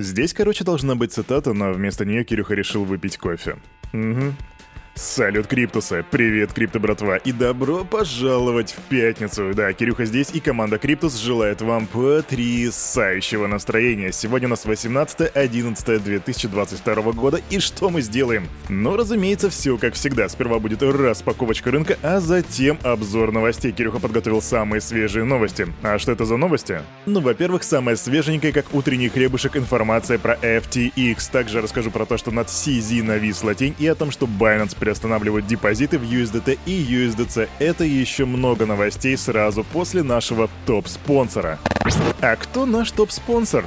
Здесь, короче, должна быть цитата, но вместо нее Кирюха решил выпить кофе. Угу. Салют, Криптусы! Привет, Крипто братва! И добро пожаловать в пятницу! Да, Кирюха здесь, и команда Криптус желает вам потрясающего настроения. Сегодня у нас 18-11-2022 года, и что мы сделаем? Ну, разумеется, все как всегда. Сперва будет распаковочка рынка, а затем обзор новостей. Кирюха подготовил самые свежие новости. А что это за новости? Ну, во-первых, самая свеженькая, как утренний хлебушек, информация про FTX. Также расскажу про то, что над CZ нависла тень, и о том, что Binance приостанавливают депозиты в USDT и USDC. Это еще много новостей сразу после нашего топ-спонсора. А кто наш топ-спонсор?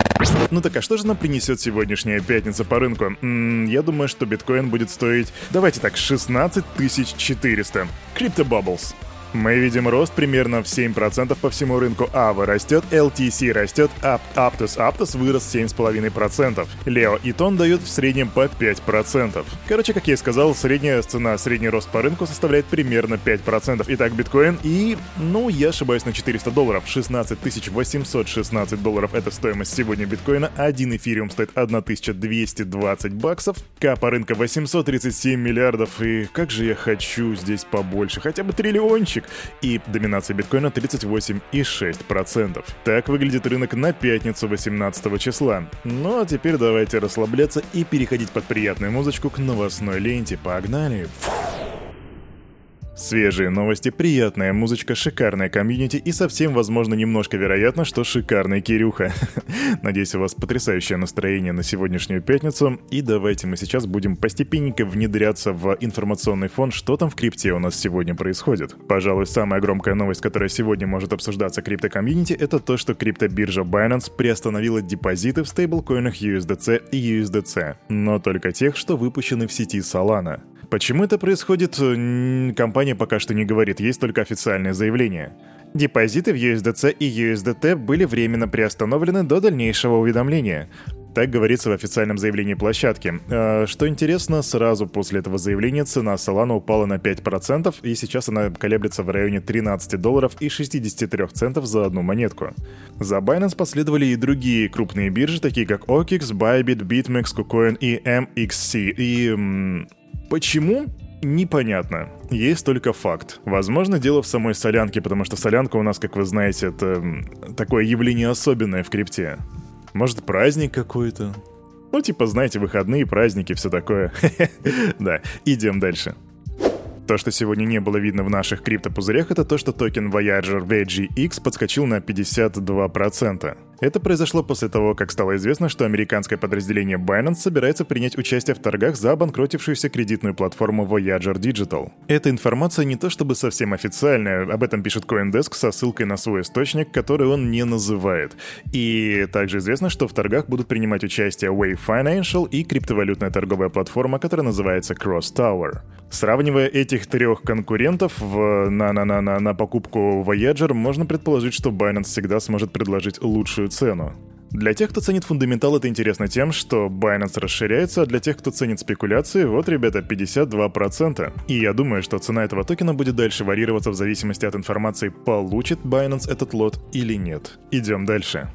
Ну так а что же нам принесет сегодняшняя пятница по рынку? М -м, я думаю, что биткоин будет стоить, давайте так, 16 400. Crypto Bubbles. Мы видим рост примерно в 7% по всему рынку. AVA растет, LTC растет, Aptos Aptos вырос 7,5%. Leo и Тон дают в среднем по 5%. Короче, как я и сказал, средняя цена, средний рост по рынку составляет примерно 5%. Итак, биткоин и, ну, я ошибаюсь на 400 долларов. 16 816 долларов это стоимость сегодня биткоина. Один эфириум стоит 1220 баксов. Капа рынка 837 миллиардов. И как же я хочу здесь побольше. Хотя бы триллиончик точек и доминация биткоина 38,6%. Так выглядит рынок на пятницу 18 числа. Ну а теперь давайте расслабляться и переходить под приятную музычку к новостной ленте. Погнали! Фух. Свежие новости, приятная музычка, шикарная комьюнити и совсем, возможно, немножко вероятно, что шикарный Кирюха. Надеюсь, у вас потрясающее настроение на сегодняшнюю пятницу. И давайте мы сейчас будем постепенненько внедряться в информационный фон, что там в крипте у нас сегодня происходит. Пожалуй, самая громкая новость, которая сегодня может обсуждаться крипто-комьюнити, это то, что криптобиржа Binance приостановила депозиты в стейблкоинах USDC и USDC, но только тех, что выпущены в сети Solana. Почему это происходит, компания пока что не говорит, есть только официальное заявление. Депозиты в USDC и USDT были временно приостановлены до дальнейшего уведомления. Так говорится в официальном заявлении площадки. А, что интересно, сразу после этого заявления цена Solana упала на 5%, и сейчас она колеблется в районе 13 долларов и 63 центов за одну монетку. За Binance последовали и другие крупные биржи, такие как OKX, Bybit, BitMEX, KuCoin и MXC. И... Почему? Непонятно. Есть только факт. Возможно, дело в самой солянке, потому что солянка у нас, как вы знаете, это такое явление особенное в крипте. Может, праздник какой-то? Ну, типа, знаете, выходные, праздники, все такое. Да, идем дальше. То, что сегодня не было видно в наших криптопузырях, это то, что токен Voyager VGX подскочил на 52%. Это произошло после того, как стало известно, что американское подразделение Binance собирается принять участие в торгах за обанкротившуюся кредитную платформу Voyager Digital. Эта информация не то чтобы совсем официальная, об этом пишет CoinDesk со ссылкой на свой источник, который он не называет. И также известно, что в торгах будут принимать участие Wave Financial и криптовалютная торговая платформа, которая называется Cross Tower. Сравнивая этих трех конкурентов в, на, на, на, на, на покупку Voyager, можно предположить, что Binance всегда сможет предложить лучшую цену. Для тех, кто ценит фундаментал, это интересно тем, что Binance расширяется, а для тех, кто ценит спекуляции, вот, ребята, 52%. И я думаю, что цена этого токена будет дальше варьироваться в зависимости от информации, получит Binance этот лот или нет. Идем дальше.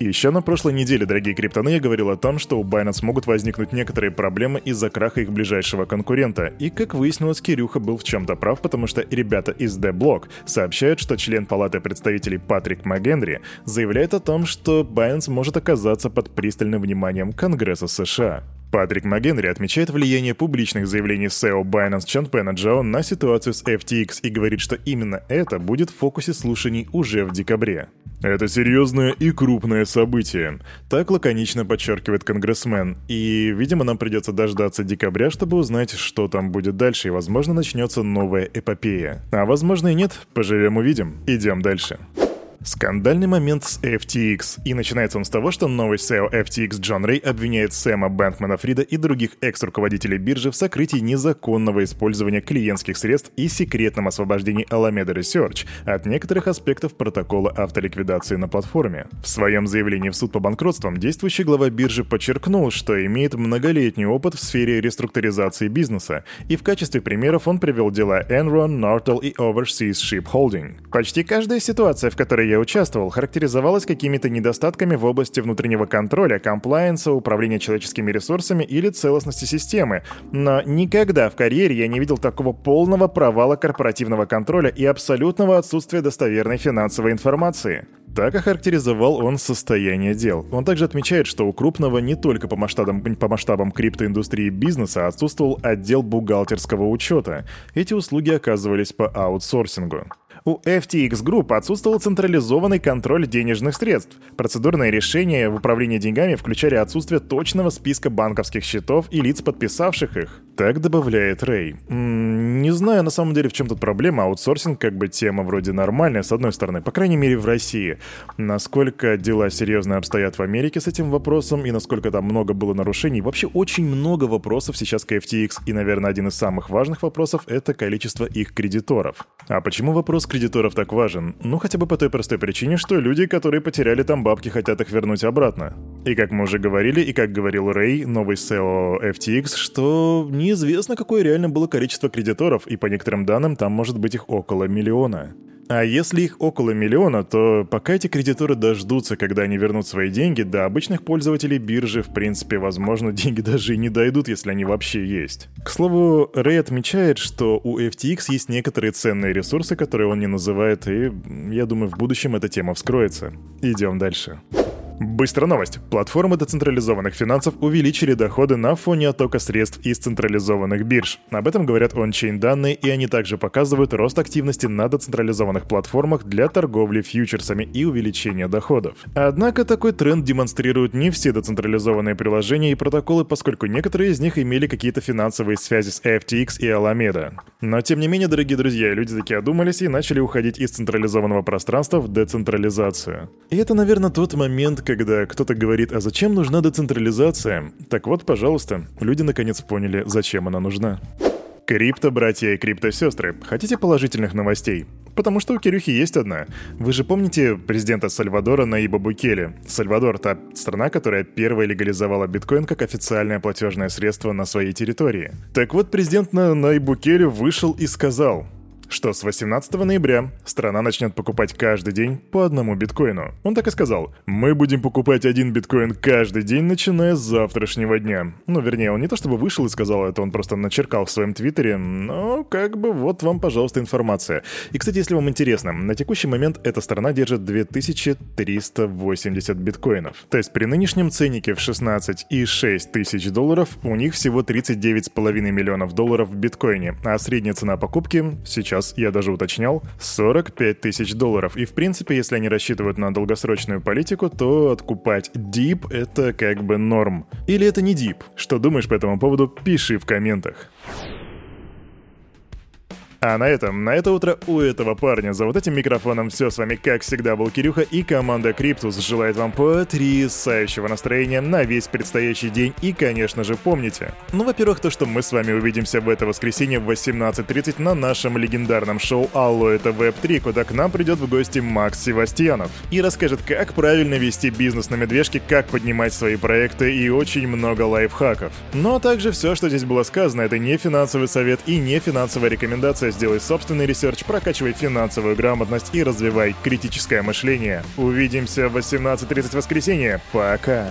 Еще на прошлой неделе, дорогие криптоны, я говорил о том, что у Binance могут возникнуть некоторые проблемы из-за краха их ближайшего конкурента. И, как выяснилось, Кирюха был в чем-то прав, потому что ребята из The Block сообщают, что член Палаты представителей Патрик МакГенри заявляет о том, что Binance может оказаться под пристальным вниманием Конгресса США. Патрик МакГенри отмечает влияние публичных заявлений SEO Binance Чанпена Джао на ситуацию с FTX и говорит, что именно это будет в фокусе слушаний уже в декабре. Это серьезное и крупное событие. Так лаконично подчеркивает конгрессмен. И, видимо, нам придется дождаться декабря, чтобы узнать, что там будет дальше, и, возможно, начнется новая эпопея. А возможно и нет. Поживем увидим. Идем дальше. Скандальный момент с FTX. И начинается он с того, что новый SEO FTX Джон Рэй обвиняет Сэма Бэнкмана Фрида и других экс-руководителей биржи в сокрытии незаконного использования клиентских средств и секретном освобождении Alameda Research от некоторых аспектов протокола автоликвидации на платформе. В своем заявлении в суд по банкротствам действующий глава биржи подчеркнул, что имеет многолетний опыт в сфере реструктуризации бизнеса, и в качестве примеров он привел дела Enron, Nortel и Overseas Ship Holding. Почти каждая ситуация, в которой я участвовал, характеризовалась какими-то недостатками в области внутреннего контроля, комплайенса, управления человеческими ресурсами или целостности системы. Но никогда в карьере я не видел такого полного провала корпоративного контроля и абсолютного отсутствия достоверной финансовой информации. Так охарактеризовал он состояние дел. Он также отмечает, что у крупного не только по масштабам, по масштабам криптоиндустрии бизнеса отсутствовал отдел бухгалтерского учета. Эти услуги оказывались по аутсорсингу. У FTX Group отсутствовал централизованный контроль денежных средств. Процедурные решения в управлении деньгами включали отсутствие точного списка банковских счетов и лиц, подписавших их. Так добавляет Рэй. Не знаю на самом деле в чем тут проблема, аутсорсинг как бы тема вроде нормальная, с одной стороны, по крайней мере в России. Насколько дела серьезно обстоят в Америке с этим вопросом и насколько там много было нарушений. Вообще очень много вопросов сейчас к FTX и, наверное, один из самых важных вопросов — это количество их кредиторов. А почему вопрос кредиторов так важен? Ну, хотя бы по той простой причине, что люди, которые потеряли там бабки, хотят их вернуть обратно. И как мы уже говорили, и как говорил Рэй, новый SEO FTX, что неизвестно, какое реально было количество кредиторов, и по некоторым данным там может быть их около миллиона. А если их около миллиона, то пока эти кредиторы дождутся, когда они вернут свои деньги, до обычных пользователей биржи, в принципе, возможно, деньги даже и не дойдут, если они вообще есть. К слову, Рэй отмечает, что у FTX есть некоторые ценные ресурсы, которые он не называет, и я думаю, в будущем эта тема вскроется. Идем дальше. Быстрая новость. Платформы децентрализованных финансов увеличили доходы на фоне оттока средств из централизованных бирж. Об этом говорят ончейн данные, и они также показывают рост активности на децентрализованных платформах для торговли фьючерсами и увеличения доходов. Однако такой тренд демонстрируют не все децентрализованные приложения и протоколы, поскольку некоторые из них имели какие-то финансовые связи с FTX и Alameda. Но тем не менее, дорогие друзья, люди такие одумались и начали уходить из централизованного пространства в децентрализацию. И это, наверное, тот момент, когда кто-то говорит, а зачем нужна децентрализация? Так вот, пожалуйста, люди наконец поняли, зачем она нужна. Крипто-братья и крипто-сестры, хотите положительных новостей? Потому что у Кирюхи есть одна. Вы же помните президента Сальвадора Наиба Букеле? Сальвадор — та страна, которая первая легализовала биткоин как официальное платежное средство на своей территории. Так вот, президент на Наиб Букеле вышел и сказал — что с 18 ноября страна начнет покупать каждый день по одному биткоину. Он так и сказал, мы будем покупать один биткоин каждый день, начиная с завтрашнего дня. Ну, вернее, он не то чтобы вышел и сказал это, он просто начеркал в своем твиттере, но как бы вот вам, пожалуйста, информация. И, кстати, если вам интересно, на текущий момент эта страна держит 2380 биткоинов. То есть при нынешнем ценнике в 16 и 6 тысяч долларов у них всего 39,5 миллионов долларов в биткоине, а средняя цена покупки сейчас сейчас, я даже уточнял, 45 тысяч долларов. И в принципе, если они рассчитывают на долгосрочную политику, то откупать дип — это как бы норм. Или это не дип? Что думаешь по этому поводу, пиши в комментах. А на этом, на это утро у этого парня за вот этим микрофоном все. С вами, как всегда, был Кирюха и команда Криптус желает вам потрясающего настроения на весь предстоящий день. И, конечно же, помните. Ну, во-первых, то, что мы с вами увидимся в это воскресенье в 18.30 на нашем легендарном шоу «Алло, это Web3», куда к нам придет в гости Макс Севастьянов. И расскажет, как правильно вести бизнес на медвежке, как поднимать свои проекты и очень много лайфхаков. Но ну, а также все, что здесь было сказано, это не финансовый совет и не финансовая рекомендация Сделай собственный research, прокачивай финансовую грамотность и развивай критическое мышление. Увидимся в 18.30 воскресенье. Пока!